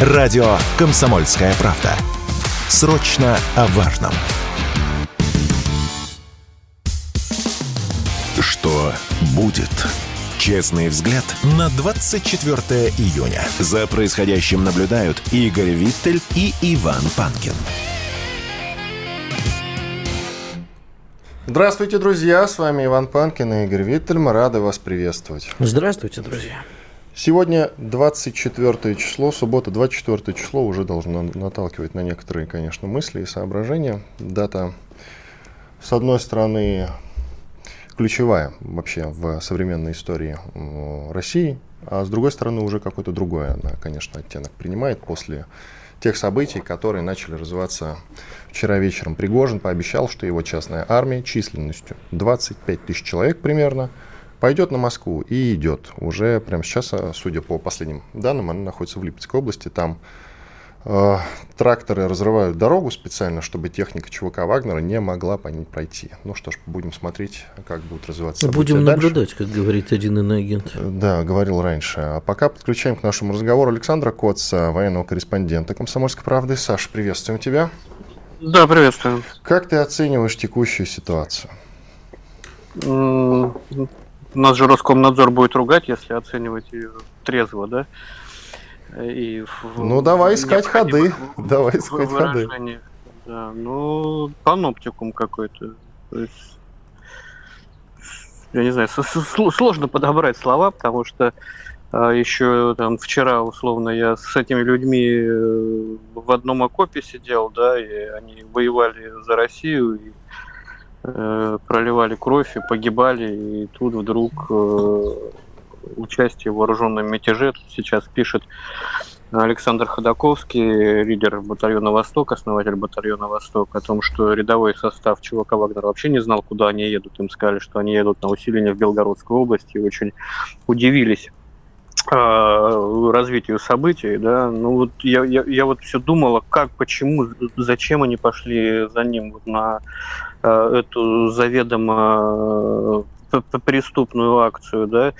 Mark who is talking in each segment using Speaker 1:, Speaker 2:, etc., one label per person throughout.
Speaker 1: Радио «Комсомольская правда». Срочно о важном. Что будет? Честный взгляд на 24 июня. За происходящим наблюдают Игорь Виттель и Иван Панкин.
Speaker 2: Здравствуйте, друзья! С вами Иван Панкин и Игорь Виттель. Мы рады вас приветствовать.
Speaker 3: Здравствуйте, друзья!
Speaker 2: Сегодня 24 число, суббота, 24 число уже должно наталкивать на некоторые, конечно, мысли и соображения. Дата, с одной стороны, ключевая вообще в современной истории России, а с другой стороны уже какой-то другой она, конечно, оттенок принимает после тех событий, которые начали развиваться вчера вечером. Пригожин пообещал, что его частная армия численностью 25 тысяч человек примерно – пойдет на Москву и идет. Уже прямо сейчас, а, судя по последним данным, она находится в Липецкой области. Там э, тракторы разрывают дорогу специально, чтобы техника ЧВК Вагнера не могла по ней пройти. Ну что ж, будем смотреть, как будут развиваться события
Speaker 3: Будем
Speaker 2: дальше.
Speaker 3: наблюдать, как говорит один иноагент.
Speaker 2: Да, говорил раньше. А пока подключаем к нашему разговору Александра Коца, военного корреспондента «Комсомольской правды». Саша, приветствуем тебя.
Speaker 4: Да, приветствую.
Speaker 2: Как ты оцениваешь текущую ситуацию?
Speaker 4: Нас же Роскомнадзор будет ругать, если оценивать ее трезво, да?
Speaker 2: И в, ну, давай искать ходы. Давай искать ходы.
Speaker 4: Да, ну, паноптикум какой-то. То есть, я не знаю, сложно подобрать слова, потому что а, еще там вчера, условно, я с этими людьми э, в одном окопе сидел, да, и они воевали за Россию, и Э, проливали кровь и погибали, и тут вдруг э, участие в вооруженном мятеже. Тут сейчас пишет Александр Ходаковский, лидер батальона «Восток», основатель батальона «Восток», о том, что рядовой состав ЧВК «Вагнер» вообще не знал, куда они едут. Им сказали, что они едут на усиление в Белгородскую область, и очень удивились а, развитию событий, да, ну вот я, я, я вот все думала, как, почему, зачем они пошли за ним на Э, эту заведомо э, преступную акцию, да.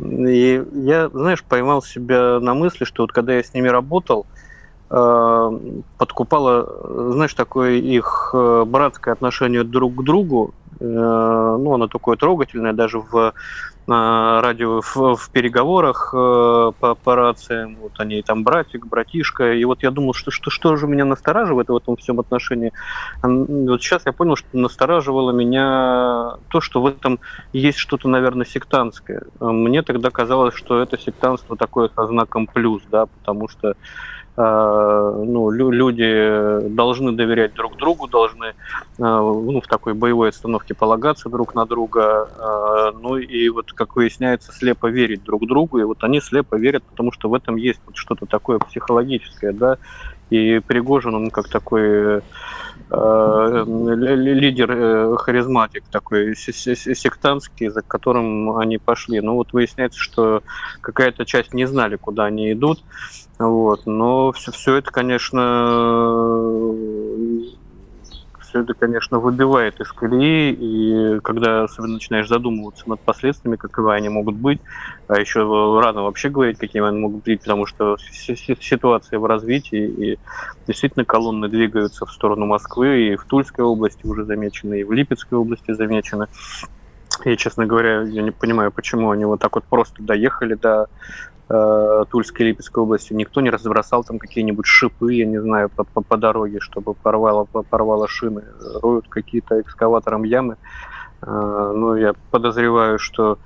Speaker 4: И я, знаешь, поймал себя на мысли, что вот когда я с ними работал, э, подкупало, знаешь, такое их братское отношение друг к другу, ну, оно такое трогательное, даже в радио в, в переговорах э, по, по рациям, вот они там братик, братишка, и вот я думал, что, что, что же меня настораживает в этом всем отношении. Вот сейчас я понял, что настораживало меня то, что в этом есть что-то, наверное, сектантское. Мне тогда казалось, что это сектантство такое со знаком плюс, да, потому что а, ну, люди должны доверять друг другу, должны а, ну, в такой боевой обстановке полагаться друг на друга, а, ну и вот, как выясняется, слепо верить друг другу, и вот они слепо верят, потому что в этом есть вот что-то такое психологическое, да, и Пригожин, он как такой э, лидер, э, харизматик такой сектантский, за которым они пошли. Ну вот выясняется, что какая-то часть не знали, куда они идут, вот, но все, все это, конечно, все это, конечно, выбивает из колеи, и когда особенно начинаешь задумываться над последствиями, каковы они могут быть, а еще рано вообще говорить, какими они могут быть, потому что ситуация в развитии, и действительно колонны двигаются в сторону Москвы, и в Тульской области уже замечены, и в Липецкой области замечены. И, честно говоря, я не понимаю, почему они вот так вот просто доехали до э, Тульской и Липецкой области, никто не разбросал там какие-нибудь шипы, я не знаю, по, по, по дороге, чтобы порвало, порвало шины, роют какие-то экскаватором ямы. Ну, я подозреваю, что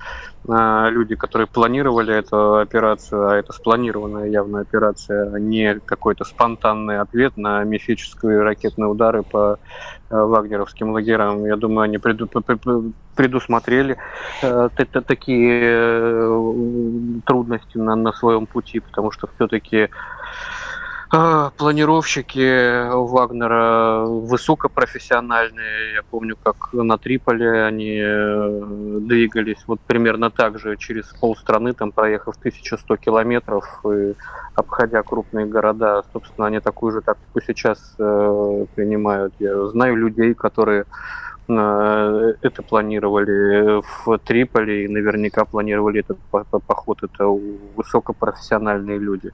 Speaker 4: э, люди, которые планировали эту операцию, а это спланированная явная операция, а не какой-то спонтанный ответ на мифические ракетные удары по э, вагнеровским лагерям, я думаю, они преду, предусмотрели такие трудности на своем пути, потому что все-таки а, планировщики Вагнера высокопрофессиональные. Я помню, как на Триполе они э, двигались вот примерно так же через полстраны, там проехав 1100 километров и обходя крупные города. Собственно, они такую же тактику сейчас э, принимают. Я знаю людей, которые это планировали в Триполи, и наверняка планировали этот поход. Это высокопрофессиональные люди.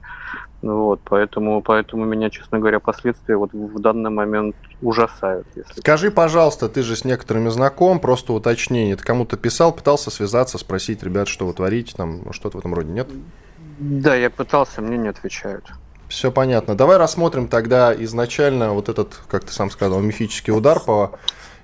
Speaker 4: Вот, поэтому, поэтому меня, честно говоря, последствия вот в данный момент ужасают.
Speaker 2: Если... Скажи, пожалуйста, ты же с некоторыми знаком, просто уточнение. Ты кому-то писал, пытался связаться, спросить, ребят, что вы творите, там что-то в этом роде, нет?
Speaker 4: Да, я пытался, мне не отвечают.
Speaker 2: Все понятно. Давай рассмотрим тогда изначально вот этот, как ты сам сказал, мифический удар по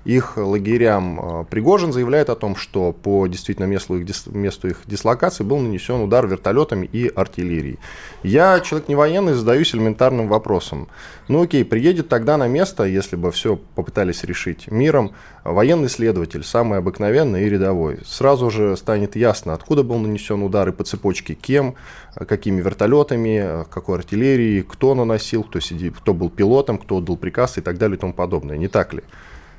Speaker 2: их лагерям. А, Пригожин заявляет о том, что по действительно месту их, месту их дислокации был нанесен удар вертолетами и артиллерией. Я, человек не военный, задаюсь элементарным вопросом. Ну окей, приедет тогда на место, если бы все попытались решить миром, военный следователь, самый обыкновенный и рядовой. Сразу же станет ясно, откуда был нанесен удар и по цепочке кем, какими вертолетами, какой артиллерией, кто наносил, кто, сидит, кто был пилотом, кто отдал приказ и так далее и тому подобное. Не так ли?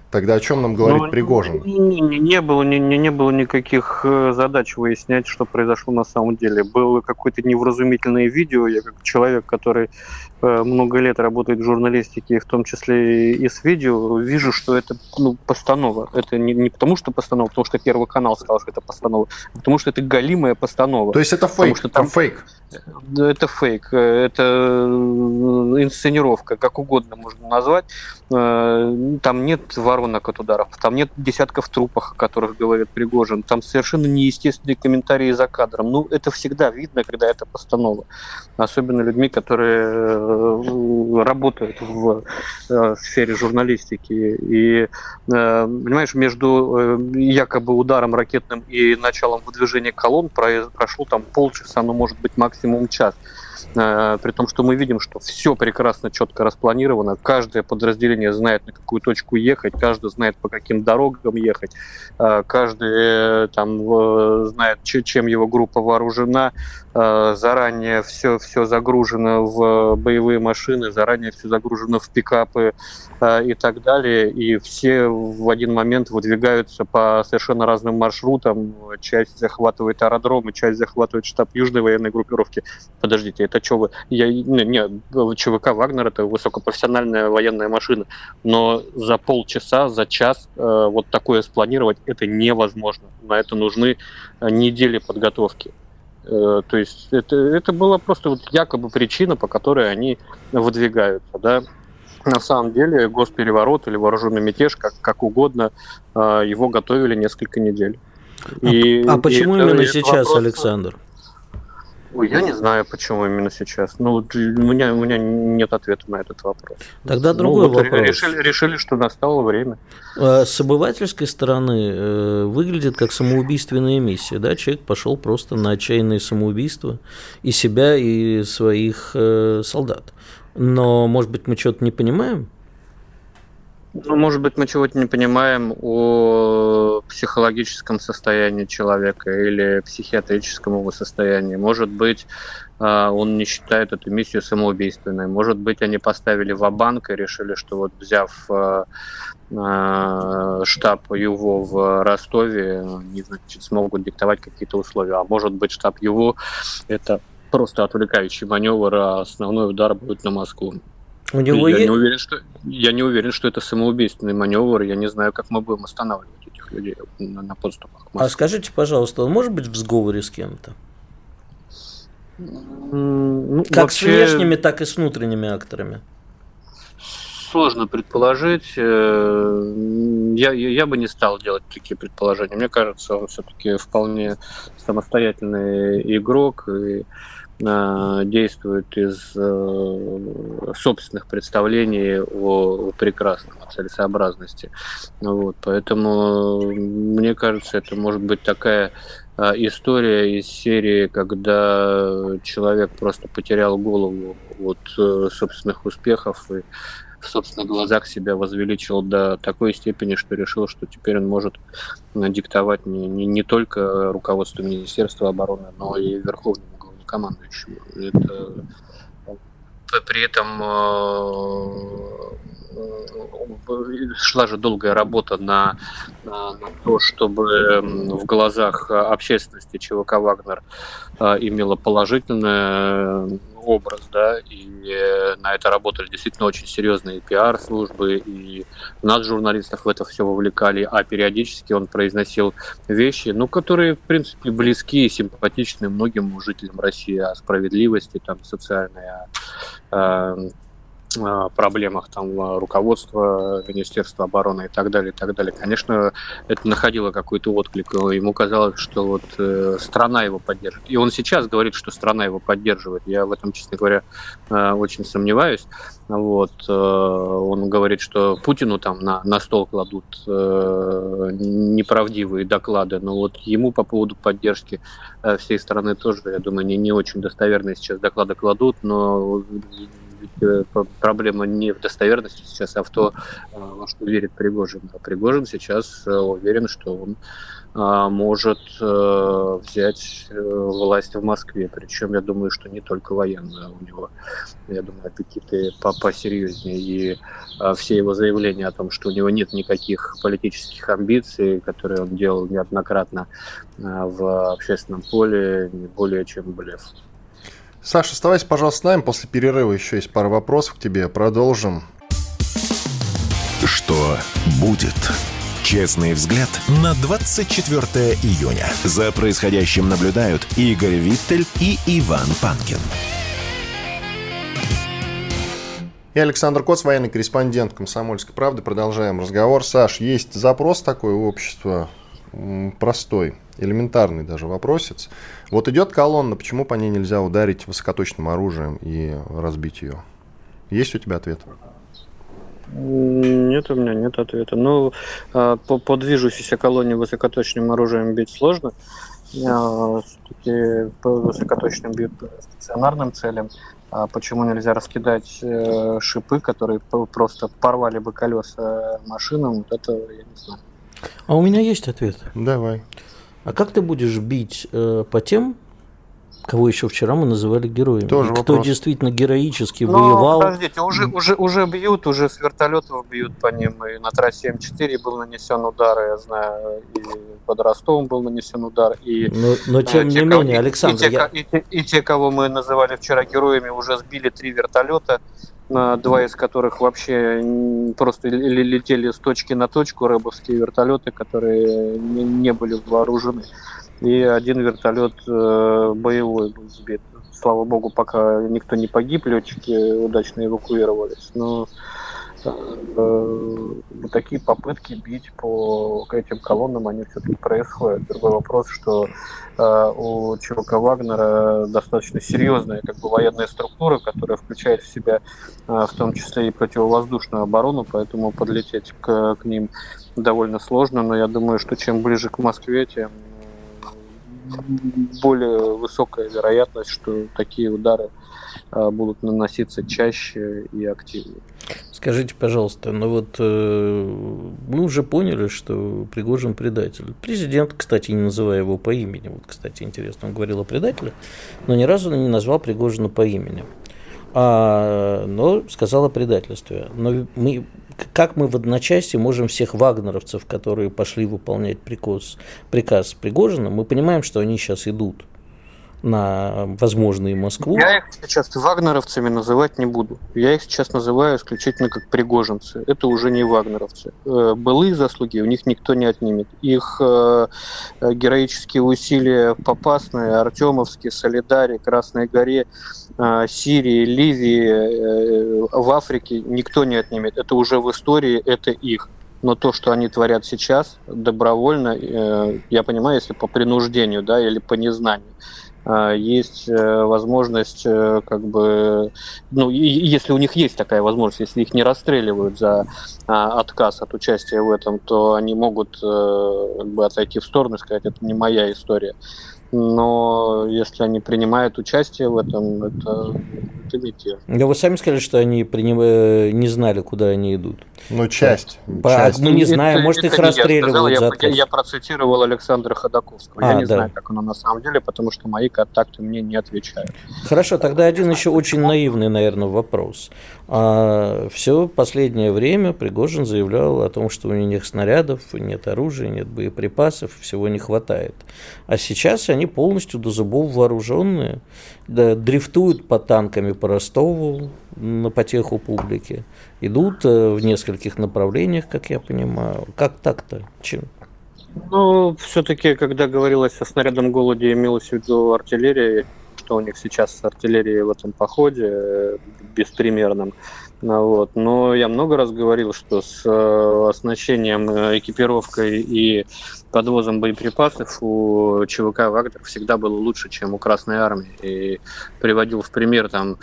Speaker 2: Тогда о чем нам говорит ну, Пригожин?
Speaker 4: Не, не, не, было, не, не было никаких э, задач выяснять, что произошло на самом деле. Было какое-то невразумительное видео. Я как человек, который много лет работает в журналистике, в том числе и с видео, вижу, что это ну, постанова. Это не, не потому, что постанова, потому что Первый канал сказал, что это постанова, а потому что это галимая постанова.
Speaker 2: То есть это фейк? Потому что там, там фейк?
Speaker 4: Это фейк, это инсценировка, как угодно можно назвать. Э, там нет воронок от ударов, там нет десятков трупов, о которых говорит Пригожин, там совершенно неестественные комментарии за кадром. Ну, это всегда видно, когда это постанова. Особенно людьми, которые э, работают в э, сфере журналистики. И, понимаешь, между якобы ударом ракетным и началом выдвижения колонн прошло там полчаса, ну, может быть, максимум час. Э, при том, что мы видим, что все прекрасно, четко распланировано. Каждое подразделение знает, на какую точку ехать, каждый знает, по каким дорогам ехать, э, каждый э, там знает, чем его группа вооружена, заранее все, все загружено в боевые машины, заранее все загружено в пикапы и так далее. И все в один момент выдвигаются по совершенно разным маршрутам. Часть захватывает аэродромы, часть захватывает штаб Южной военной группировки. Подождите, это что вы? Я, не, не, ЧВК «Вагнер» — это высокопрофессиональная военная машина, но за полчаса, за час э, вот такое спланировать это невозможно. На это нужны э, недели подготовки. Э, то есть это, это была просто вот якобы причина, по которой они выдвигаются, да. На самом деле госпереворот или вооруженный мятеж, как, как угодно, э, его готовили несколько недель.
Speaker 3: А и, а, а почему и именно сейчас, вопрос... Александр?
Speaker 4: Ой, я не знаю, почему именно сейчас. Ну, у меня, у меня нет ответа на этот вопрос.
Speaker 3: Тогда ну, другой ну, вот вопрос.
Speaker 4: Решили, решили, что настало время.
Speaker 3: А, с обывательской стороны э, выглядит как самоубийственная миссия. Да? Человек пошел просто на отчаянное самоубийство и себя, и своих э, солдат. Но, может быть, мы что-то не понимаем?
Speaker 4: Ну, может быть, мы чего-то не понимаем о психологическом состоянии человека или психиатрическом его состоянии. Может быть, а, он не считает эту миссию самоубийственной. Может быть, они поставили в банк и решили, что вот взяв а, штаб ЮВО в Ростове, они значит, смогут диктовать какие-то условия. А может быть, штаб ЮВО – это просто отвлекающий маневр, а основной удар будет на Москву. У него я, есть... не уверен, что, я не уверен, что это самоубийственный маневр. Я не знаю, как мы будем останавливать этих людей на, на подступах.
Speaker 3: А скажите, пожалуйста, он может быть в сговоре с кем-то? Ну, как вообще... с внешними, так и с внутренними акторами.
Speaker 4: Сложно предположить. Э, я, я бы не стал делать такие предположения. Мне кажется, он все-таки вполне самостоятельный игрок. И действует из э, собственных представлений о, прекрасном, о целесообразности. Вот, поэтому мне кажется, это может быть такая э, история из серии, когда человек просто потерял голову от собственных успехов и в собственных глазах себя возвеличил до такой степени, что решил, что теперь он может диктовать не, не, не только руководству Министерства обороны, но и Верховному командующему. Это при этом шла же долгая работа на, на, на то, чтобы в глазах общественности ЧВК «Вагнер» имела положительное образ, да, и э, на это работали действительно очень серьезные пиар-службы, и нас, журналистов, в это все вовлекали, а периодически он произносил вещи, ну, которые, в принципе, близки и симпатичны многим жителям России о справедливости, там, социальной, о, проблемах там руководства Министерства обороны и так далее, и так далее. Конечно, это находило какой-то отклик. Ему казалось, что вот э, страна его поддерживает. И он сейчас говорит, что страна его поддерживает. Я в этом, честно говоря, э, очень сомневаюсь. Вот. Э, он говорит, что Путину там на, на стол кладут э, неправдивые доклады, но вот ему по поводу поддержки э, всей страны тоже, я думаю, не, не очень достоверные сейчас доклады кладут, но Э, проблема не в достоверности сейчас, а в то, э, во что верит Пригожин. А Пригожин сейчас э, уверен, что он может взять власть в Москве. Причем, я думаю, что не только военная у него, я думаю, аппетиты посерьезнее. И все его заявления о том, что у него нет никаких политических амбиций, которые он делал неоднократно в общественном поле, не более чем блеф.
Speaker 2: Саша, оставайся, пожалуйста, с нами. После перерыва еще есть пара вопросов к тебе. Продолжим.
Speaker 1: Что будет? Честный взгляд на 24 июня. За происходящим наблюдают Игорь Виттель и Иван Панкин.
Speaker 2: Я Александр Коц, военный корреспондент «Комсомольской правды». Продолжаем разговор. Саш, есть запрос такой у общества, простой, элементарный даже вопросец. Вот идет колонна, почему по ней нельзя ударить высокоточным оружием и разбить ее? Есть у тебя ответ?
Speaker 4: Нет, у меня нет ответа. Ну, а, по, по движущейся колонне высокоточным оружием бить сложно. А, Все-таки высокоточным бьют по стационарным целям. А почему нельзя раскидать э, шипы, которые просто порвали бы колеса машинам, вот это я не знаю.
Speaker 3: А у меня есть ответ.
Speaker 2: Давай.
Speaker 3: А как ты будешь бить э, по тем, кого еще вчера мы называли героями?
Speaker 2: Тоже
Speaker 3: кто
Speaker 2: вопрос.
Speaker 3: действительно героически
Speaker 4: Но,
Speaker 3: воевал?
Speaker 4: Подождите, уже, уже, уже бьют, уже с вертолетов бьют по ним. И на трассе М4 был нанесен удар, я знаю, и под Ростовом был нанесен удар. И,
Speaker 3: но, но тем
Speaker 4: э,
Speaker 3: не
Speaker 4: те,
Speaker 3: менее,
Speaker 4: и,
Speaker 3: Александр,
Speaker 4: и, те,
Speaker 3: я...
Speaker 4: и, те, и те, кого мы называли вчера героями, уже сбили три вертолета два из которых вообще просто летели с точки на точку, рэбовские вертолеты, которые не были вооружены. И один вертолет э, боевой был сбит. Слава богу, пока никто не погиб, летчики удачно эвакуировались. Но э, такие попытки бить по этим колоннам, они все-таки происходят. Другой вопрос, что э, у ЧВК Вагнера достаточно серьезная как бы, военная структура, которая включает в себя э, в том числе и противовоздушную оборону, поэтому подлететь к, к ним довольно сложно, но я думаю, что чем ближе к Москве, тем более высокая вероятность, что такие удары а, будут наноситься чаще и активнее.
Speaker 3: Скажите, пожалуйста, ну вот э, мы уже поняли, что Пригожин предатель. Президент, кстати, не называя его по имени, вот, кстати, интересно, он говорил о предателе, но ни разу не назвал Пригожина по имени, а, но сказал о предательстве. Но мы как мы в одночасье можем всех вагнеровцев, которые пошли выполнять приказ, приказ Пригожина, мы понимаем, что они сейчас идут на возможные Москву.
Speaker 4: Я их сейчас вагнеровцами называть не буду. Я их сейчас называю исключительно как пригожинцы. Это уже не вагнеровцы. Э, былые заслуги у них никто не отнимет. Их э, героические усилия в Попасной, Артемовске, Солидаре, Красной горе, э, Сирии, Ливии, в Африке никто не отнимет. Это уже в истории, это их но то, что они творят сейчас, добровольно, я понимаю, если по принуждению, да, или по незнанию, есть э, возможность, э, как бы, ну, если у них есть такая возможность, если их не расстреливают за а, отказ от участия в этом, то они могут э, как бы отойти в сторону и сказать, это не моя история. Но если они принимают участие в этом, это, это мятеж.
Speaker 3: Да вы сами сказали, что они приним... не знали, куда они идут.
Speaker 2: Ну, часть.
Speaker 3: По, часть. Мы не знаем, может, это их расстреливают
Speaker 4: я, за я, я процитировал Александра Ходаковского. А, я не да. знаю, как оно на самом деле, потому что мои контакты мне не отвечают.
Speaker 3: Хорошо, тогда один еще очень наивный, наверное, вопрос. А, все последнее время Пригожин заявлял о том, что у них снарядов, нет оружия, нет боеприпасов, всего не хватает. А сейчас они полностью до зубов вооруженные, да, дрифтуют по танками по Ростову на потеху публики, идут э, в нескольких направлениях, как я понимаю. Как так-то? Чем?
Speaker 4: Ну, все-таки, когда говорилось о снарядном голоде, имелось в виду артиллерия, что у них сейчас с артиллерией в этом походе э, беспримерном. Ну вот. Но я много раз говорил, что с э, оснащением, экипировкой и подвозом боеприпасов у ЧВК «Вагнер» всегда было лучше, чем у Красной Армии. И приводил в пример там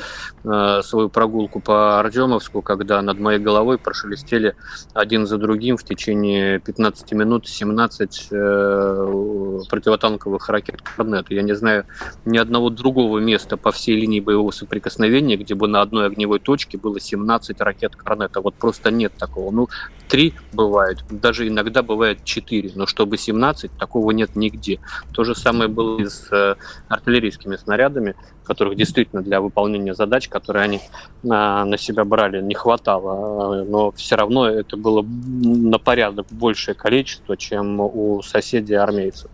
Speaker 4: э, свою прогулку по Артемовску, когда над моей головой прошелестели один за другим в течение 15 минут 17 э, противотанковых ракет «Корнет». Я не знаю ни одного другого места по всей линии боевого соприкосновения, где бы на одной огневой точке было 17 ракет «Корнета». Вот просто нет такого. Ну, три бывают, даже иногда бывает четыре, но чтобы 17, такого нет нигде. То же самое было и с э, артиллерийскими снарядами, которых действительно для выполнения задач, которые они на, на себя брали, не хватало. Но все равно это было на порядок большее количество, чем у соседей армейцев.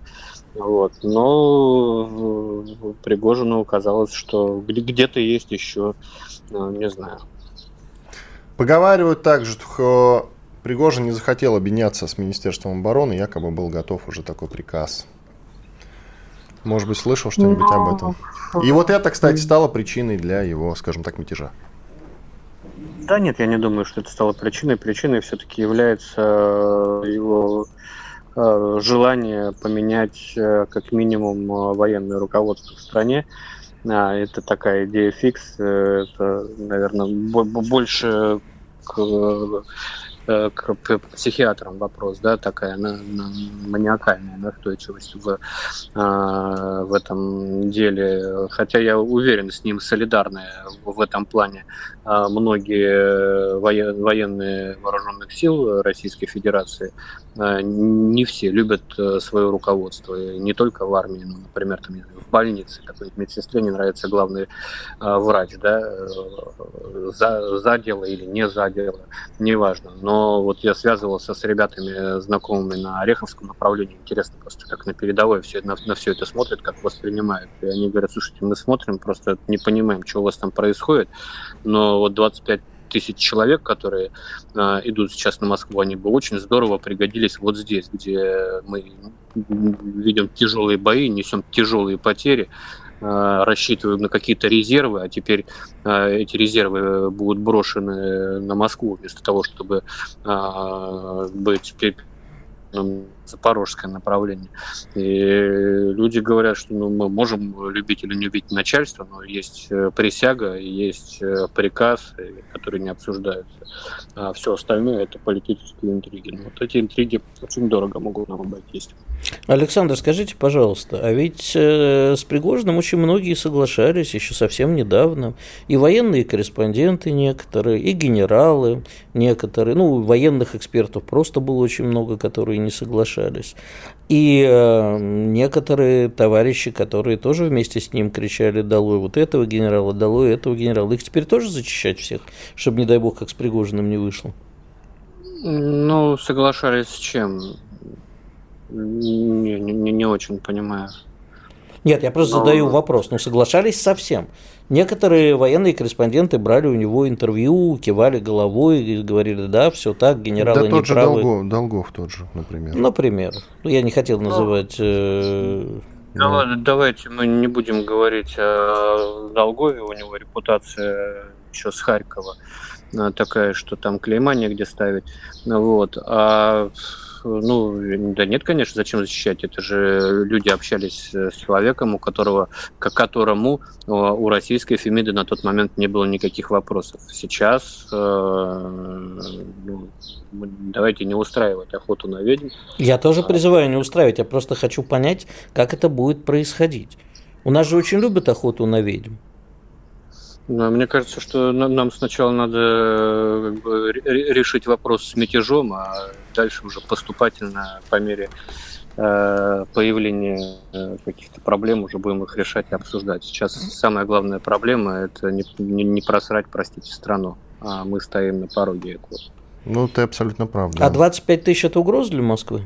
Speaker 4: Вот. Но э, Пригожину казалось, что где-то есть еще, э, не знаю.
Speaker 2: Поговаривают также, что Пригожин не захотел объединяться с Министерством обороны, якобы был готов уже такой приказ. Может быть, слышал что-нибудь Но... об этом? И вот это, кстати, стало причиной для его, скажем так, мятежа.
Speaker 4: Да нет, я не думаю, что это стало причиной. Причиной все-таки является э, его э, желание поменять э, как минимум военное руководство в стране. А, это такая идея фикс. Это, наверное, больше к Э, к психиатрам вопрос, да, такая на, на маниакальная настойчивость в, а, в этом деле. Хотя я уверен, с ним солидарны в, этом плане а, многие военные вооруженных сил Российской Федерации. А, не все любят э, свое руководство, не только в армии, но, например, там, больнице, какой-то медсестре не нравится главный врач, да, э, за, за дело или не за дело, неважно. Но но вот я связывался с ребятами, знакомыми на Ореховском направлении, интересно просто, как на передовой все, на, на все это смотрят, как воспринимают. И они говорят, слушайте, мы смотрим, просто не понимаем, что у вас там происходит, но вот 25 тысяч человек, которые э, идут сейчас на Москву, они бы очень здорово пригодились вот здесь, где мы видим тяжелые бои, несем тяжелые потери, Э, рассчитываем на какие-то резервы, а теперь э, эти резервы будут брошены на Москву вместо того, чтобы быть запорожское направление. И люди говорят, что ну, мы можем любить или не любить начальство, но есть э, присяга, есть э, приказ, э, которые не обсуждаются. А все остальное это политические интриги. Но вот эти интриги очень дорого могут нам обойтись.
Speaker 3: Александр, скажите, пожалуйста, а ведь с Пригожиным очень многие соглашались еще совсем недавно. И военные корреспонденты некоторые, и генералы некоторые, ну, военных экспертов просто было очень много, которые не соглашались соглашались. И э, некоторые товарищи, которые тоже вместе с ним кричали «Долой вот этого генерала, долой этого генерала», их теперь тоже зачищать всех, чтобы, не дай бог, как с Пригожиным не вышло?
Speaker 4: Ну, соглашались с чем? Не, не, не очень понимаю.
Speaker 3: Нет, я просто Но... задаю вопрос. Ну, соглашались со всем. Некоторые военные корреспонденты брали у него интервью, кивали головой и говорили, да, все так, генералы да, не
Speaker 2: тот же
Speaker 3: правы.
Speaker 2: Долгов, Долгов тот же, например.
Speaker 3: Например. Ну, я не хотел ну, называть...
Speaker 4: Э, ну, давайте мы не будем говорить о Долгове, у него репутация еще с Харькова э, такая, что там клейма негде ставить. Вот. А ну, да нет, конечно, зачем защищать? Это же люди общались с человеком, у которого, к которому у российской Фемиды на тот момент не было никаких вопросов. Сейчас э, ну, давайте не устраивать охоту на ведьм.
Speaker 3: Я тоже призываю не устраивать, я просто хочу понять, как это будет происходить. У нас же очень любят охоту на ведьм.
Speaker 4: Мне кажется, что нам сначала надо э, решить вопрос с мятежом, а дальше уже поступательно по мере э, появления э, каких-то проблем уже будем их решать и обсуждать. Сейчас самая главная проблема – это не, не, не просрать, простите, страну, а мы стоим на пороге этого.
Speaker 2: Ну, ты абсолютно прав.
Speaker 3: Да. А 25 тысяч – это угроза для Москвы?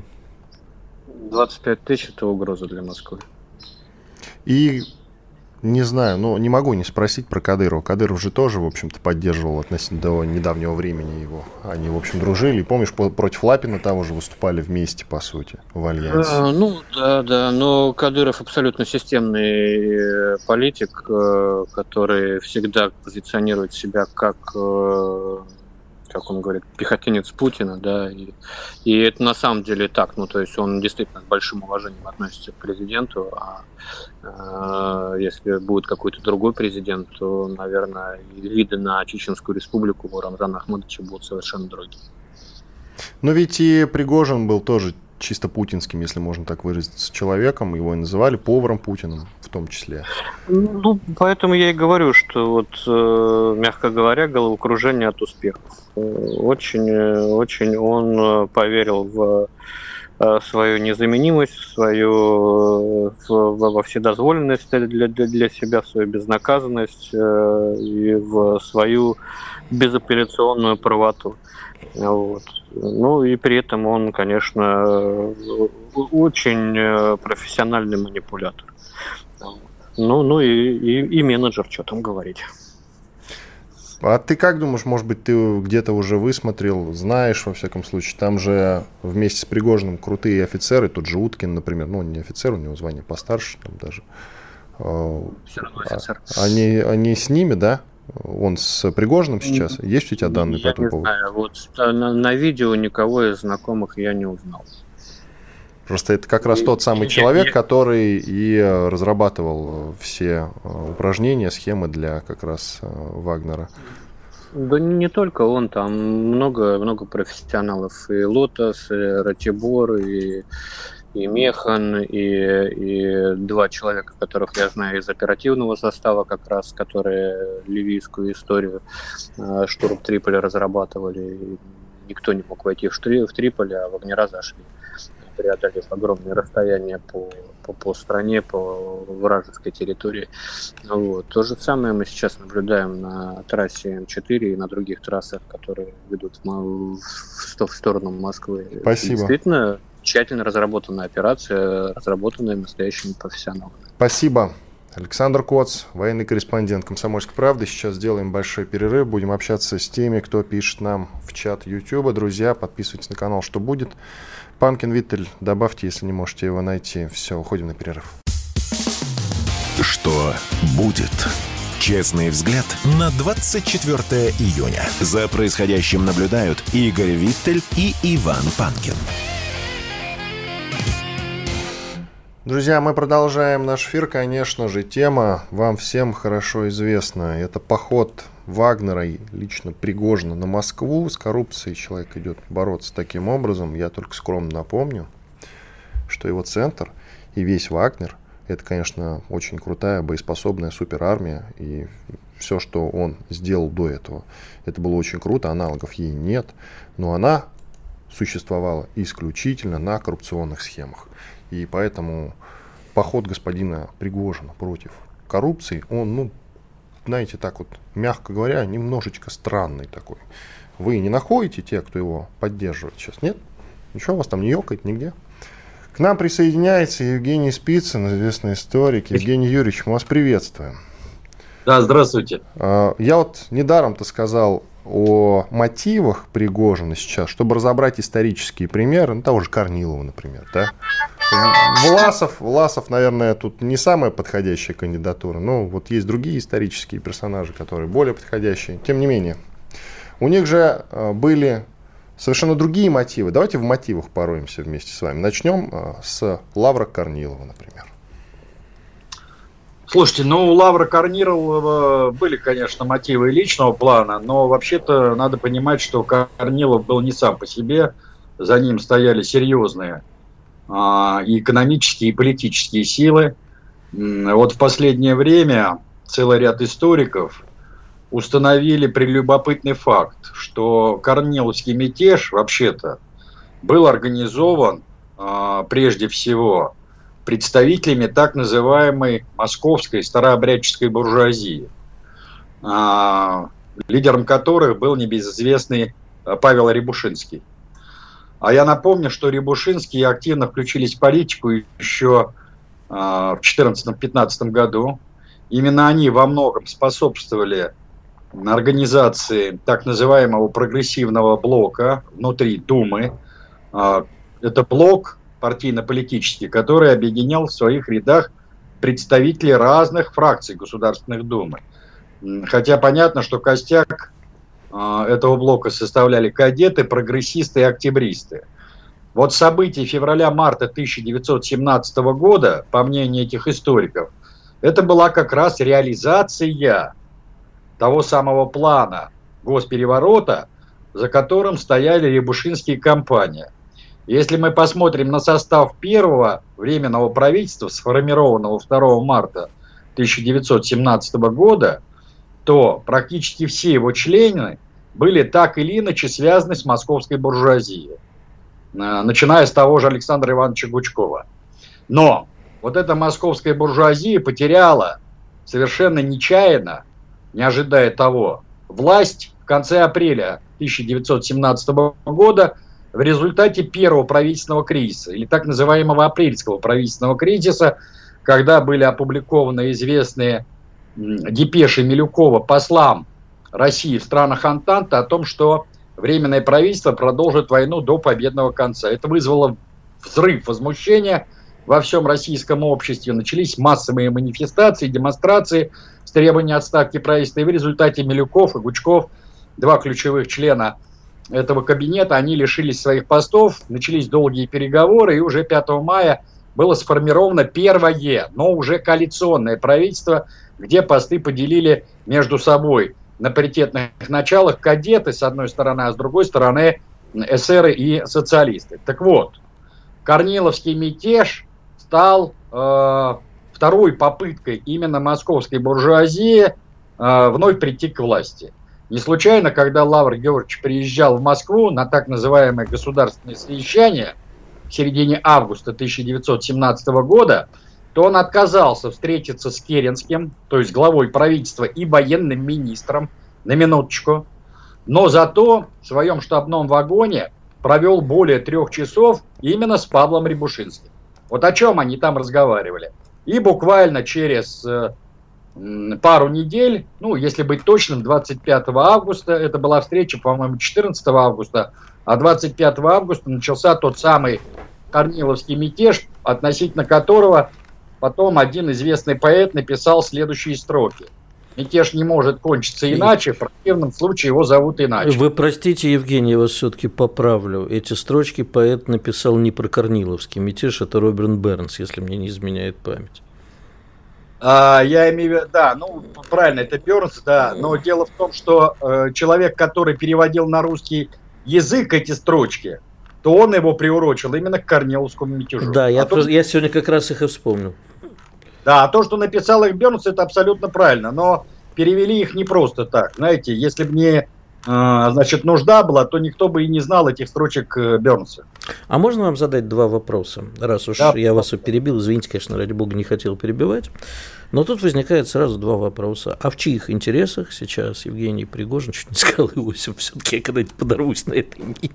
Speaker 4: 25 тысяч – это угроза для Москвы.
Speaker 2: И не знаю, но не могу не спросить про Кадырова. Кадыров же тоже, в общем-то, поддерживал относительно до недавнего времени его. Они, в общем, дружили. Помнишь, против Лапина того же выступали вместе, по сути, в Альянсе.
Speaker 4: А, ну, да, да. Но Кадыров абсолютно системный э, политик, э, который всегда позиционирует себя как э, как он говорит, пехотинец Путина, да, и, и это на самом деле так, ну, то есть он действительно с большим уважением относится к президенту, а э, если будет какой-то другой президент, то, наверное, виды на Чеченскую республику у Рамзана Ахмадовича будут совершенно другие.
Speaker 2: Но ведь и Пригожин был тоже чисто путинским, если можно так выразиться, человеком. Его и называли поваром Путиным в том числе.
Speaker 4: Ну, поэтому я и говорю, что вот, э, мягко говоря, головокружение от успехов. Очень, очень он поверил в э, свою незаменимость, в свою во вседозволенность для, для, для себя, в свою безнаказанность э, и в свою безапелляционную правоту. Вот. Ну и при этом он, конечно, очень э, профессиональный манипулятор. Ну, ну и, и, и менеджер, что там говорить.
Speaker 2: А ты как думаешь, может быть, ты где-то уже высмотрел, знаешь, во всяком случае, там же вместе с Пригожиным крутые офицеры, тот же Уткин, например, ну, не офицер, у него звание постарше там даже. А, Все равно офицер. Они, они с ними, да? Он с Пригожиным сейчас? Есть у тебя данные
Speaker 4: я по этому поводу? Знаю. Вот на, на видео никого из знакомых я не узнал.
Speaker 2: Просто это как раз тот самый человек, который и разрабатывал все э, упражнения, схемы для как раз э, Вагнера.
Speaker 4: Да не только он, там много, много профессионалов. И Лотос, и Ратибор, и и Механ, и, и два человека, которых я знаю из оперативного состава, как раз, которые ливийскую историю э, штурм Триполя разрабатывали. никто не мог войти в, Штри, в Триполи, а вагнера зашли, преодолев огромные расстояния по, по, по стране, по вражеской территории. Вот. То же самое мы сейчас наблюдаем на трассе М4 и на других трассах, которые ведут в, в, в сторону Москвы.
Speaker 2: Спасибо.
Speaker 4: Действительно, тщательно разработанная операция, разработанная настоящими профессионалами.
Speaker 2: Спасибо. Александр Коц, военный корреспондент «Комсомольской правды». Сейчас сделаем большой перерыв. Будем общаться с теми, кто пишет нам в чат YouTube. Друзья, подписывайтесь на канал «Что будет?». Панкин Виттель, добавьте, если не можете его найти. Все, уходим на перерыв.
Speaker 1: Что будет? Честный взгляд на 24 июня. За происходящим наблюдают Игорь Виттель и Иван Панкин.
Speaker 2: Друзья, мы продолжаем наш эфир. Конечно же, тема вам всем хорошо известна. Это поход Вагнера лично Пригожина на Москву. С коррупцией человек идет бороться таким образом. Я только скромно напомню, что его центр и весь Вагнер – это, конечно, очень крутая, боеспособная суперармия. И все, что он сделал до этого, это было очень круто. Аналогов ей нет. Но она существовала исключительно на коррупционных схемах. И поэтому поход господина Пригожина против коррупции, он, ну, знаете, так вот, мягко говоря, немножечко странный такой. Вы не находите те, кто его поддерживает сейчас? Нет? Ничего, у вас там не ёкает нигде? К нам присоединяется Евгений Спицын, известный историк. Евгений Юрьевич, мы вас приветствуем.
Speaker 5: Да, здравствуйте.
Speaker 2: А, я вот недаром-то сказал о мотивах Пригожина сейчас, чтобы разобрать исторические примеры, ну, того же Корнилова, например, да. Власов, Власов, наверное, тут не самая подходящая кандидатура, но вот есть другие исторические персонажи, которые более подходящие. Тем не менее, у них же э, были совершенно другие мотивы. Давайте в мотивах пороемся вместе с вами. Начнем э, с Лавра Корнилова, например.
Speaker 5: Слушайте, ну у Лавра Корнилова были, конечно, мотивы личного плана, но вообще-то надо понимать, что Корнилов был не сам по себе, за ним стояли серьезные а, и экономические, и политические силы. Вот в последнее время целый ряд историков установили прелюбопытный факт, что Корниловский мятеж вообще-то был организован э, прежде всего представителями так называемой московской старообрядческой буржуазии, э, лидером которых был небезызвестный Павел Рябушинский. А я напомню, что Рябушинские активно включились в политику еще э, в 2014-2015 году. Именно они во многом способствовали организации так называемого прогрессивного блока внутри Думы. А, это блок партийно-политический, который объединял в своих рядах представителей разных фракций Государственных Думы. Хотя понятно, что костяк а, этого блока составляли кадеты, прогрессисты и октябристы. Вот события февраля-марта 1917 года, по мнению этих историков, это была как раз реализация того самого плана госпереворота, за которым стояли Рябушинские компании. Если мы посмотрим на состав первого временного правительства, сформированного 2 марта 1917 года, то практически все его члены были так или иначе связаны с московской буржуазией, э, начиная с того же Александра Ивановича Гучкова. Но вот эта московская буржуазия потеряла совершенно нечаянно не ожидая того, власть в конце апреля 1917 года в результате первого правительственного кризиса, или так называемого апрельского правительственного кризиса, когда были опубликованы известные депеши Милюкова послам России в странах Антанта о том, что Временное правительство продолжит войну до победного конца. Это вызвало взрыв возмущения во всем российском обществе. Начались массовые манифестации, демонстрации с требованием отставки правительства. И в результате Милюков и Гучков, два ключевых члена этого кабинета, они лишились своих постов, начались долгие переговоры, и уже 5 мая было сформировано первое, но уже коалиционное правительство, где посты поделили между собой на паритетных началах кадеты с одной стороны, а с другой стороны эсеры и социалисты. Так вот, Корниловский мятеж стал э, второй попыткой именно московской буржуазии э, вновь прийти к власти. Не случайно, когда Лавр Георгиевич приезжал в Москву на так называемое государственное совещание в середине августа 1917 года, то он отказался встретиться с Керенским, то есть главой правительства и военным министром, на минуточку, но зато в своем штабном вагоне провел более трех часов именно с Павлом Рябушинским. Вот о чем они там разговаривали. И буквально через э, пару недель, ну, если быть точным, 25 августа, это была встреча, по-моему, 14 августа, а 25 августа начался тот самый Корниловский мятеж, относительно которого потом один известный поэт написал следующие строки – Мятеж не может кончиться иначе, в противном случае его зовут иначе.
Speaker 3: Вы простите, Евгений, я вас все-таки поправлю. Эти строчки поэт написал не про Корниловский мятеж, это Роберт Бернс, если мне не изменяет память.
Speaker 5: А, я имею в виду, да, ну, правильно, это Бернс, да, но дело в том, что э, человек, который переводил на русский язык эти строчки, то он его приурочил именно к Корниловскому мятежу.
Speaker 3: Да, я, а то, я сегодня как раз их и вспомнил.
Speaker 5: Да, а то, что написал их Бернс, это абсолютно правильно, но перевели их не просто так. Знаете, если бы не значит, нужда была, то никто бы и не знал этих строчек э, Бернса.
Speaker 3: А можно вам задать два вопроса? Раз уж да, я вас перебил, извините, конечно, ради бога, не хотел перебивать. Но тут возникает сразу два вопроса. А в чьих интересах сейчас Евгений Пригожин, чуть не сказал Иосиф, все-таки я когда-нибудь подорвусь на этой мине.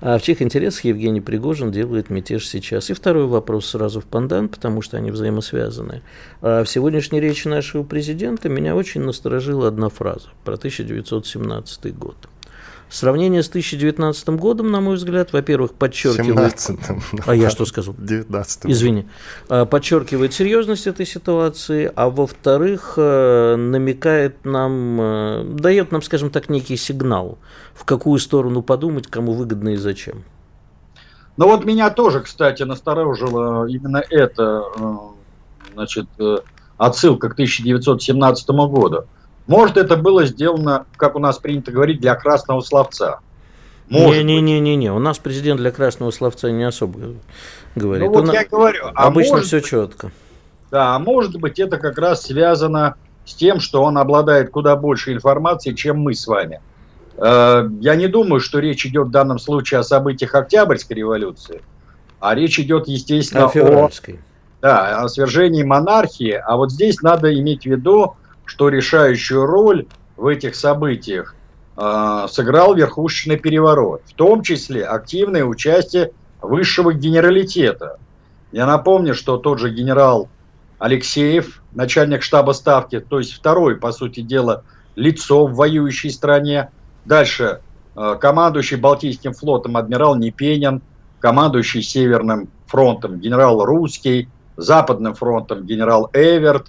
Speaker 3: А в чьих интересах Евгений Пригожин делает мятеж сейчас? И второй вопрос сразу в пандан, потому что они взаимосвязаны. А в сегодняшней речи нашего президента меня очень насторожила одна фраза про 1917 год. Сравнение с 2019 годом, на мой взгляд, во-первых, подчеркивает... 17-м. А я что сказал? 19 Извини. А, подчеркивает серьезность этой ситуации, а во-вторых, э, намекает нам, э, дает нам, скажем так, некий сигнал, в какую сторону подумать, кому выгодно и зачем.
Speaker 5: Ну вот меня тоже, кстати, насторожило именно это, э, значит, отсылка к 1917 году. Может, это было сделано, как у нас принято говорить, для красного словца.
Speaker 3: Не-не-не-не, у нас президент для красного словца не особо говорит. Ну,
Speaker 5: вот Он, я говорю.
Speaker 3: А обычно все быть, четко.
Speaker 5: Да, а может быть, это как раз связано с тем, что он обладает куда больше информации, чем мы с вами. Э, я не думаю, что речь идет в данном случае о событиях Октябрьской революции, а речь идет, естественно, о, о, да, о свержении монархии. А вот здесь надо иметь в виду, что решающую роль в этих событиях э, сыграл верхушечный переворот, в том числе активное участие высшего генералитета. Я напомню, что тот же генерал Алексеев, начальник штаба ставки, то есть второй, по сути дела, лицо в воюющей стране. Дальше э, командующий Балтийским флотом адмирал Непенин, командующий Северным фронтом генерал Русский, Западным фронтом генерал Эверт,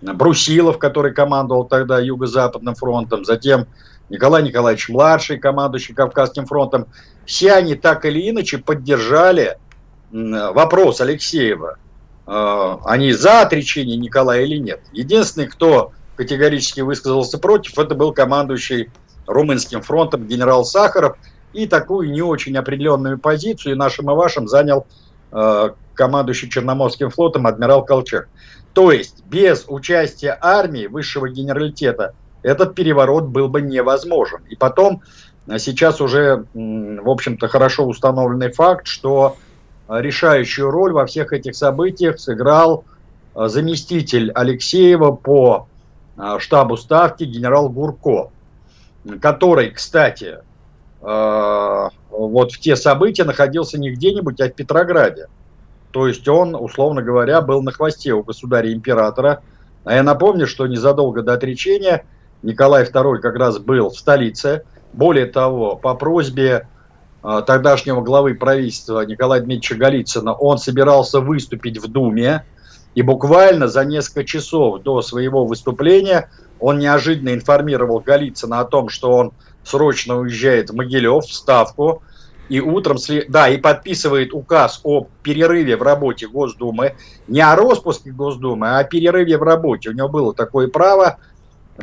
Speaker 5: Брусилов, который командовал тогда Юго-Западным фронтом, затем Николай Николаевич Младший, командующий Кавказским фронтом. Все они так или иначе поддержали вопрос Алексеева – Э, они за отречение Николая или нет. Единственный, кто категорически высказался против, это был командующий Румынским фронтом генерал Сахаров. И такую не очень определенную позицию нашим и вашим занял э, командующий Черноморским флотом адмирал Колчак. То есть без участия армии высшего генералитета этот переворот был бы невозможен. И потом, э, сейчас уже, в общем-то, хорошо установленный факт, что решающую роль во всех этих событиях сыграл э, заместитель Алексеева по э, штабу ставки генерал Гурко, который, кстати, э, вот в те события находился не где-нибудь, а в Петрограде. То есть он, условно говоря, был на хвосте у государя-императора. А я напомню, что незадолго до отречения Николай II как раз был в столице. Более того, по просьбе а, тогдашнего главы правительства Николая Дмитриевича Голицына, он собирался выступить в Думе, и буквально за несколько часов до своего выступления он неожиданно информировал Голицына о том, что он срочно уезжает в Могилев, в Ставку, и утром, да, и подписывает указ о перерыве в работе Госдумы, не о распуске Госдумы, а о перерыве в работе. У него было такое право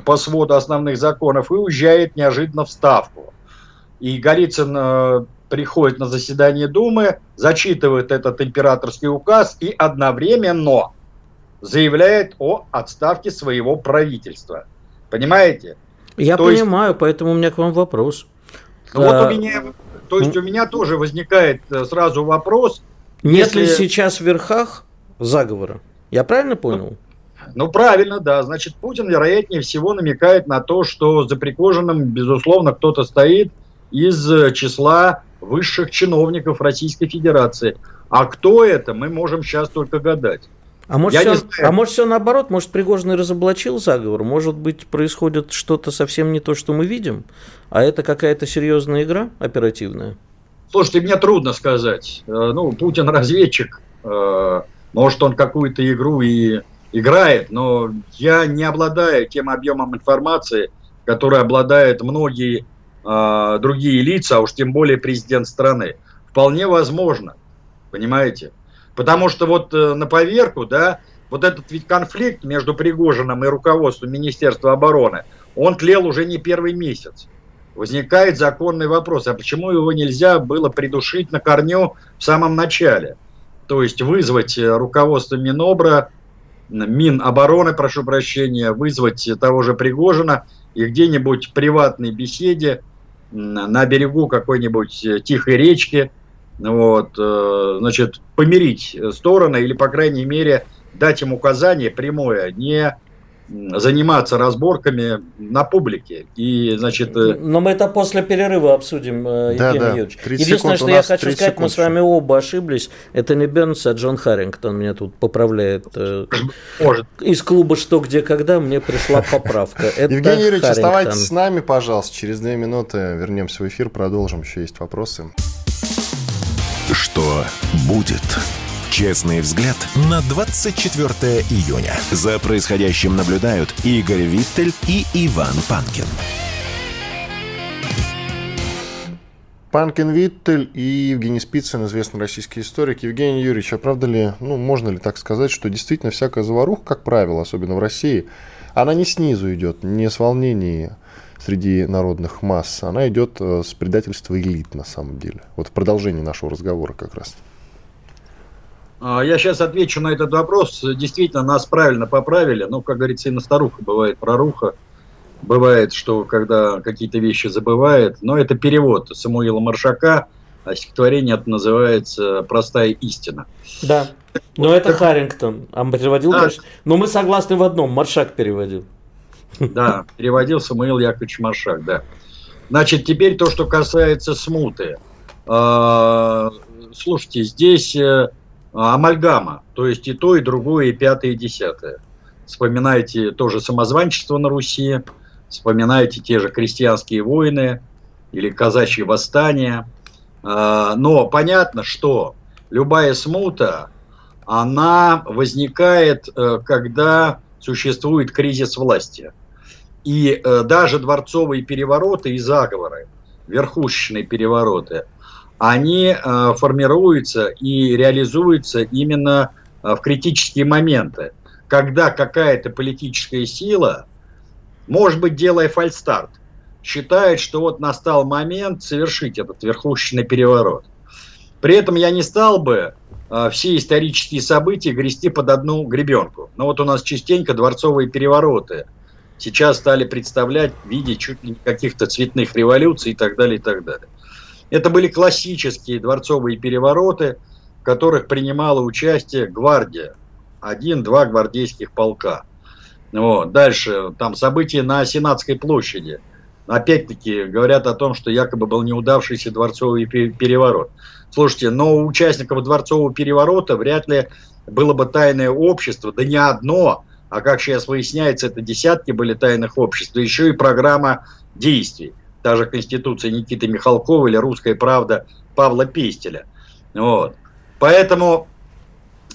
Speaker 5: по своду основных законов, и уезжает неожиданно в Ставку. И Голицын э, приходит на заседание Думы, зачитывает этот императорский указ и одновременно заявляет о отставке своего правительства. Понимаете?
Speaker 3: Я то понимаю, есть... поэтому у меня к вам вопрос.
Speaker 5: Ну, а... Вот у меня, то есть у меня тоже возникает э, сразу вопрос.
Speaker 3: Нет если... ли сейчас в верхах заговора? Я правильно понял?
Speaker 5: Ну, правильно, да. Значит, Путин, вероятнее всего, намекает на то, что за Пригожиным, безусловно, кто-то стоит – из э, числа высших чиновников Российской Федерации. А кто это, мы можем сейчас только гадать.
Speaker 3: А может, все, а может все наоборот, может Пригожин разоблачил заговор, может быть происходит что-то совсем не то, что мы видим, а это какая-то серьезная игра оперативная?
Speaker 5: Слушайте, мне трудно сказать. Э, ну, Путин разведчик, э, может он какую-то игру и играет, но я не обладаю тем объемом информации, который обладают многие э, другие лица, а уж тем более президент страны. Вполне возможно, понимаете? Потому что вот э, на поверку, да, вот этот ведь конфликт между Пригожиным и руководством Министерства обороны, он тлел уже не первый месяц. Возникает законный вопрос, а почему его нельзя было придушить на корню в самом начале? То есть вызвать э, руководство Минобра, Минобороны, прошу прощения, вызвать того же Пригожина и где-нибудь в приватной беседе на берегу какой-нибудь э, тихой речки, вот, э, значит, помирить стороны или, по крайней мере, дать им указание прямое, не заниматься разборками на публике. И, значит... Э,
Speaker 3: Но мы это после перерыва обсудим, да, Евгений да. Юрьевич. Единственное, что я хочу сказать, секунд. мы с вами оба ошиблись. Это не Бернс, а Джон Харрингтон меня тут поправляет. Может. Из клуба «Что, где, когда» мне пришла поправка.
Speaker 2: Это Евгений Юрьевич, оставайтесь с нами, пожалуйста. Через две минуты вернемся в эфир, продолжим. Еще есть вопросы.
Speaker 1: Что будет? Честный взгляд на 24 июня. За происходящим наблюдают Игорь Виттель и Иван Панкин.
Speaker 2: Панкин Виттель и Евгений Спицын, известный российский историк. Евгений Юрьевич, а правда ли, ну, можно ли так сказать, что действительно всякая заваруха, как правило, особенно в России, она не снизу идет, не с волнений среди народных масс, она идет э, с предательства элит на самом деле. Вот в продолжении нашего разговора как раз.
Speaker 5: а, я сейчас отвечу на этот вопрос. Действительно, нас правильно поправили. Ну, как говорится, и на старуха бывает проруха. Бывает, что когда какие-то вещи забывает. Но это перевод Самуила Маршака. А стихотворение это называется «Простая истина».
Speaker 3: Да. Но это Харрингтон. А переводил, да. конечно. Но мы согласны в одном. Маршак переводил.
Speaker 5: Да, переводил Самуил Яковлевич Маршак, да. Значит, теперь то, что касается смуты. А, слушайте, здесь э, амальгама, то есть и то, и другое, и пятое, и десятое. Вспоминайте тоже самозванчество на Руси, вспоминайте те же крестьянские войны или казачьи восстания. А, но понятно, что любая смута, она возникает, э, когда существует кризис власти. И э, даже дворцовые перевороты и заговоры, верхушечные перевороты, они э, формируются и реализуются именно в критические моменты, когда какая-то политическая сила, может быть, делая фальстарт, считает, что вот настал момент совершить этот верхушечный переворот. При этом я не стал бы э, все исторические события грести под одну гребенку. Но вот у нас частенько дворцовые перевороты сейчас стали представлять в виде чуть ли не каких-то цветных революций и так далее, и так далее. Это были классические дворцовые перевороты, в которых принимала участие гвардия. Один-два гвардейских полка. Вот. Дальше, там события на Сенатской площади – опять-таки говорят о том, что якобы был неудавшийся дворцовый переворот. Слушайте, но у участников дворцового переворота вряд ли было бы тайное общество, да не одно, а как сейчас выясняется, это десятки были тайных обществ, да еще и программа действий. Та же Конституция Никиты Михалкова или Русская правда Павла Пестеля. Вот. Поэтому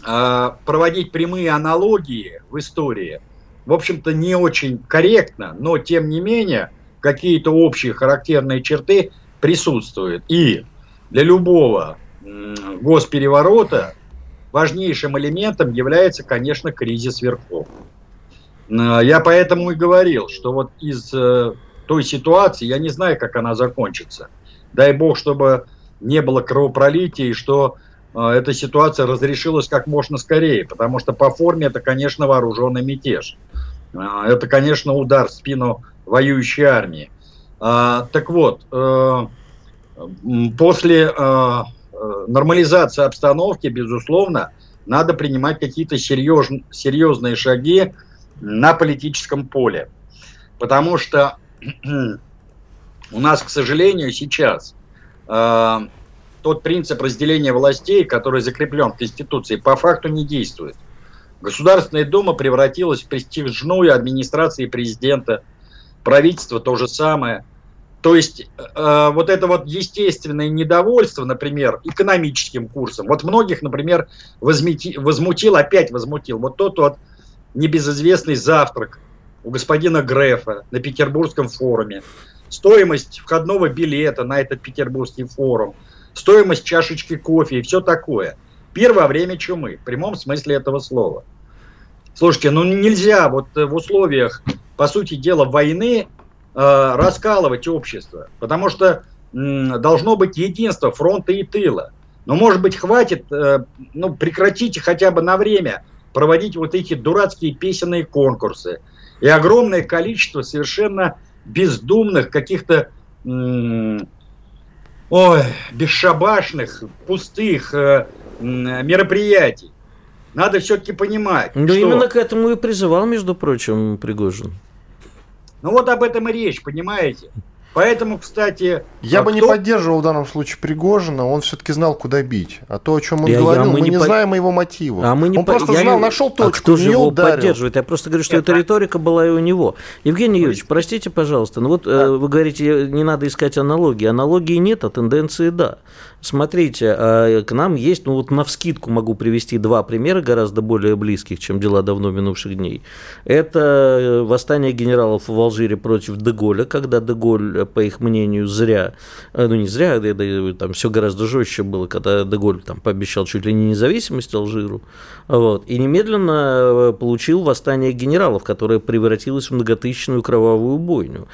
Speaker 5: э, проводить прямые аналогии в истории, в общем-то, не очень корректно, но тем не менее – какие-то общие характерные черты присутствуют. И для любого госпереворота важнейшим элементом является, конечно, кризис верхов. Я поэтому и говорил, что вот из э, той ситуации, я не знаю, как она закончится. Дай бог, чтобы не было кровопролития, и что э, эта ситуация разрешилась как можно скорее, потому что по форме это, конечно, вооруженный мятеж. Э, это, конечно, удар в спину воюющей армии. А, так вот, э, после нормализации обстановки, безусловно, надо принимать какие-то серьез, серьезные шаги на политическом поле. Потому что у нас, к сожалению, сейчас э, тот принцип разделения властей, который закреплен в Конституции, по факту не действует. Государственная Дума превратилась в престижную администрации президента – правительство то же самое. То есть э, вот это вот естественное недовольство, например, экономическим курсом. Вот многих, например, возмути, возмутил, опять возмутил вот тот вот небезызвестный завтрак у господина Грефа на Петербургском форуме. Стоимость входного билета на этот Петербургский форум, стоимость чашечки кофе и все такое. Первое время чумы, в прямом смысле этого слова. Слушайте, ну нельзя вот в условиях по сути дела, войны э, раскалывать общество. Потому что э, должно быть единство фронта и тыла. Но, может быть, хватит, э, ну, прекратите хотя бы на время проводить вот эти дурацкие песенные конкурсы. И огромное количество совершенно бездумных каких-то ой, бесшабашных, пустых э, мероприятий. Надо все-таки понимать.
Speaker 3: Да что... именно к этому и призывал, между прочим, Пригожин.
Speaker 5: Ну вот об этом и речь, понимаете? Поэтому, кстати...
Speaker 2: Я а бы кто... не поддерживал в данном случае Пригожина, он все-таки знал, куда бить. А то, о чем он я, говорил, я, мы, мы не по... знаем его мотива.
Speaker 3: А мы не
Speaker 2: он по... просто я знал,
Speaker 3: не...
Speaker 2: нашел а точку, а
Speaker 3: кто же его ударил. поддерживает? Я просто говорю, что это... эта риторика была и у него. Евгений Юрьевич, простите, пожалуйста, но вот да. э, вы говорите, не надо искать аналогии. Аналогии нет, а тенденции да. Смотрите, а, к нам есть, ну вот на вскидку могу привести два примера, гораздо более близких, чем дела давно минувших дней. Это э, восстание генералов в Алжире против Деголя, когда Деголь, по их мнению, зря, э, ну не зря, там все гораздо жестче было, когда Деголь там пообещал чуть ли не независимость Алжиру, вот, и немедленно э, получил восстание генералов, которое превратилось в многотысячную кровавую бойню.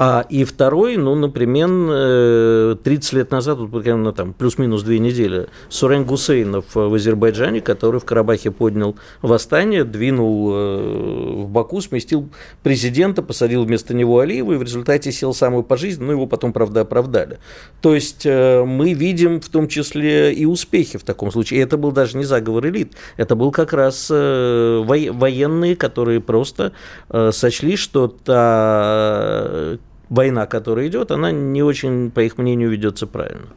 Speaker 3: А и второй, ну, например, 30 лет назад, вот примерно там плюс-минус две недели, Сурен Гусейнов в Азербайджане, который в Карабахе поднял восстание, двинул в Баку, сместил президента, посадил вместо него Алиева, и в результате сел самую пожизненно, но его потом, правда, оправдали. То есть мы видим в том числе и успехи в таком случае. И это был даже не заговор элит, это был как раз военные, которые просто сочли, что та война, которая идет, она не очень, по их мнению, ведется правильно.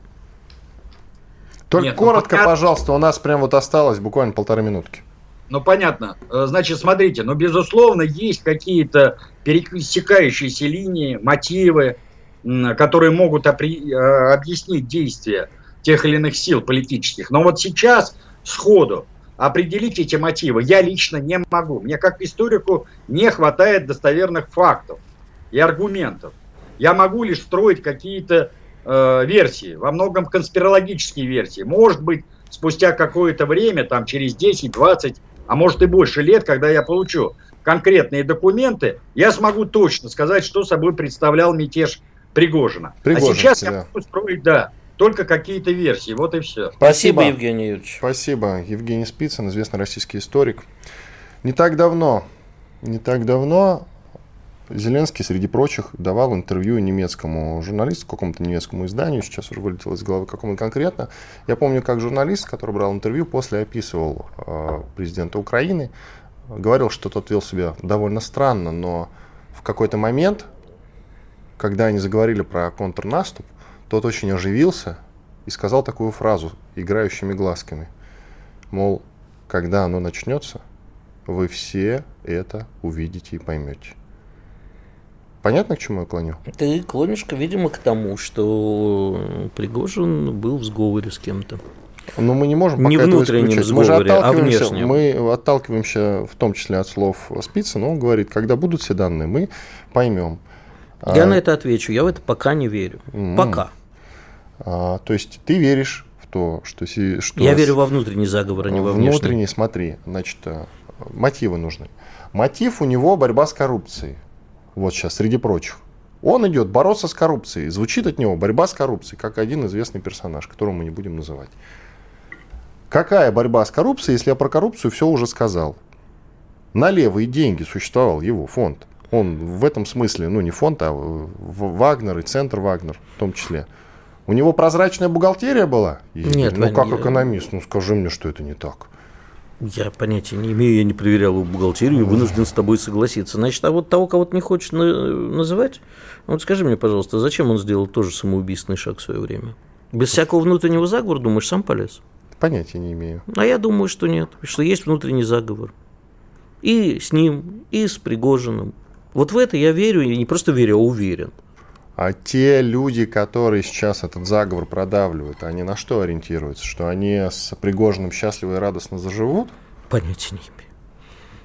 Speaker 2: Только Нет, ну, коротко, ну, пожалуйста, у нас прям вот осталось буквально полторы минутки.
Speaker 5: Ну, понятно. Э, значит, смотрите, ну, безусловно, есть какие-то пересекающиеся линии, мотивы, которые могут опри- э, объяснить действия тех или иных сил политических. Но вот сейчас сходу определить эти мотивы я лично не могу. Мне как историку не хватает достоверных фактов и аргументов. Я могу лишь строить какие-то э, версии, во многом конспирологические версии. Может быть, спустя какое-то время, там через 10, 20, а может и больше лет, когда я получу конкретные документы, я смогу точно сказать, что собой представлял мятеж Пригожина. Пригожин, а сейчас я могу строить, да, только какие-то версии. Вот и все.
Speaker 3: Спасибо, Евгений Юрьевич.
Speaker 2: Спасибо. Евгений Спицын, известный российский историк. Не так давно, не так давно Зеленский, среди прочих, давал интервью немецкому журналисту, какому-то немецкому изданию, сейчас уже вылетело из головы, какому конкретно. Я помню, как журналист, который брал интервью, после описывал э, президента Украины, говорил, что тот вел себя довольно странно, но в какой-то момент, когда они заговорили про контрнаступ, тот очень оживился и сказал такую фразу играющими глазками. Мол, когда оно начнется, вы все это увидите и поймете. Понятно, к чему я клоню?
Speaker 3: Ты клонишь, видимо, к тому, что Пригожин был в сговоре с кем-то.
Speaker 2: Но мы не можем
Speaker 3: пока не внутреннем сговоре, мы же
Speaker 2: а отталкиваемся, а Мы отталкиваемся в том числе от слов Спица, но он говорит, когда будут все данные, мы поймем.
Speaker 3: Я а... на это отвечу, я в это пока не верю. Mm-hmm. Пока.
Speaker 2: А, то есть ты веришь в то, что... что
Speaker 3: я верю во внутренний заговор, а не во внешний.
Speaker 2: Внутренний, смотри, значит, э, мотивы нужны. Мотив у него борьба с коррупцией вот сейчас, среди прочих. Он идет бороться с коррупцией. Звучит от него борьба с коррупцией, как один известный персонаж, которого мы не будем называть. Какая борьба с коррупцией, если я про коррупцию все уже сказал? На левые деньги существовал его фонд. Он в этом смысле, ну не фонд, а Вагнер и Центр Вагнер в том числе. У него прозрачная бухгалтерия была?
Speaker 3: Нет,
Speaker 2: ну как экономист, ну скажи мне, что это не так.
Speaker 3: Я понятия не имею, я не проверял его бухгалтерию, вынужден с тобой согласиться. Значит, а вот того, кого ты не хочешь называть, вот скажи мне, пожалуйста, зачем он сделал тоже самоубийственный шаг в свое время? Без всякого внутреннего заговора, думаешь, сам полез?
Speaker 2: Понятия не имею.
Speaker 3: А я думаю, что нет, что есть внутренний заговор. И с ним, и с Пригожиным. Вот в это я верю, и не просто верю, а уверен.
Speaker 2: А те люди, которые сейчас этот заговор продавливают, они на что ориентируются? Что они с Пригожиным счастливо и радостно заживут?
Speaker 3: Понятия не имею.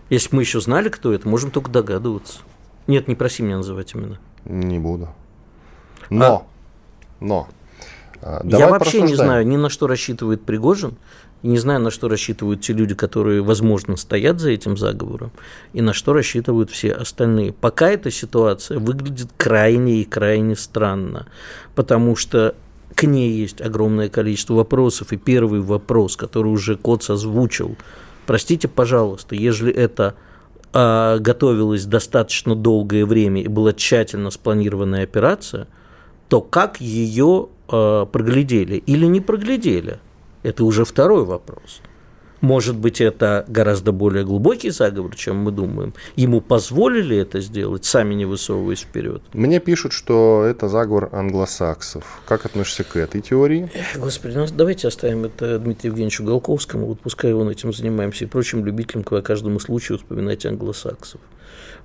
Speaker 3: Если бы мы еще знали, кто это, можем только догадываться. Нет, не проси меня называть именно.
Speaker 2: Не буду. Но, а, но.
Speaker 3: Я вообще не знаю, ни на что рассчитывает Пригожин, не знаю, на что рассчитывают те люди, которые, возможно, стоят за этим заговором, и на что рассчитывают все остальные. Пока эта ситуация выглядит крайне и крайне странно, потому что к ней есть огромное количество вопросов. И первый вопрос, который уже Коц озвучил, простите, пожалуйста, если это а, готовилась достаточно долгое время и была тщательно спланированная операция, то как ее а, проглядели или не проглядели? Это уже второй вопрос. Может быть, это гораздо более глубокий заговор, чем мы думаем. Ему позволили это сделать, сами не высовываясь вперед.
Speaker 2: Мне пишут, что это заговор англосаксов. Как относишься к этой теории?
Speaker 3: Господи, ну давайте оставим это Дмитрию Евгеньевичу Голковскому. Вот пускай он этим занимаемся и прочим любителям по каждому случаю вспоминать англосаксов.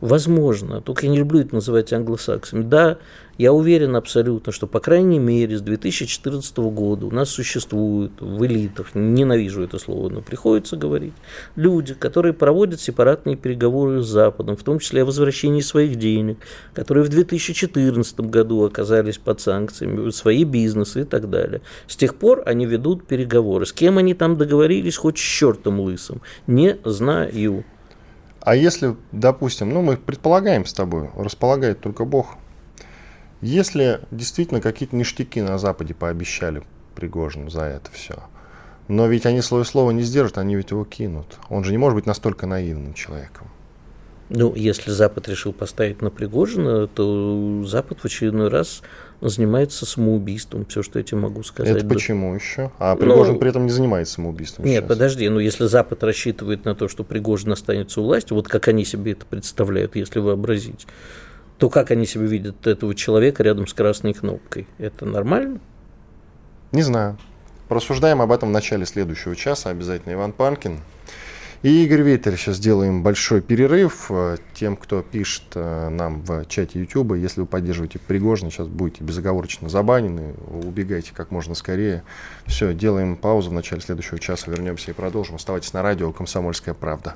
Speaker 3: Возможно, только я не люблю это называть англосаксами. Да, я уверен абсолютно, что, по крайней мере, с 2014 года у нас существуют в элитах, ненавижу это слово, но приходится говорить, люди, которые проводят сепаратные переговоры с Западом, в том числе о возвращении своих денег, которые в 2014 году оказались под санкциями, свои бизнесы и так далее. С тех пор они ведут переговоры. С кем они там договорились, хоть с чертом лысым, не знаю.
Speaker 2: А если, допустим, ну мы предполагаем с тобой, располагает только Бог, Если действительно какие-то ништяки на Западе пообещали Пригожину за это все, но ведь они свое слово не сдержат, они ведь его кинут. Он же не может быть настолько наивным человеком.
Speaker 3: Ну, если Запад решил поставить на Пригожина, то Запад в очередной раз занимается самоубийством. Все, что я тебе могу сказать.
Speaker 2: Это почему еще? А Пригожин ну, при этом не занимается самоубийством.
Speaker 3: Нет, сейчас. подожди. Ну, если Запад рассчитывает на то, что Пригожин останется у власти, вот как они себе это представляют, если вообразить, то как они себе видят этого человека рядом с красной кнопкой? Это нормально?
Speaker 2: Не знаю. Порассуждаем об этом в начале следующего часа. Обязательно Иван Панкин. И Игорь Виттель, сейчас сделаем большой перерыв. Э, тем, кто пишет э, нам в чате YouTube, если вы поддерживаете Пригожина, сейчас будете безоговорочно забанены, убегайте как можно скорее. Все, делаем паузу в начале следующего часа, вернемся и продолжим. Оставайтесь на радио «Комсомольская правда».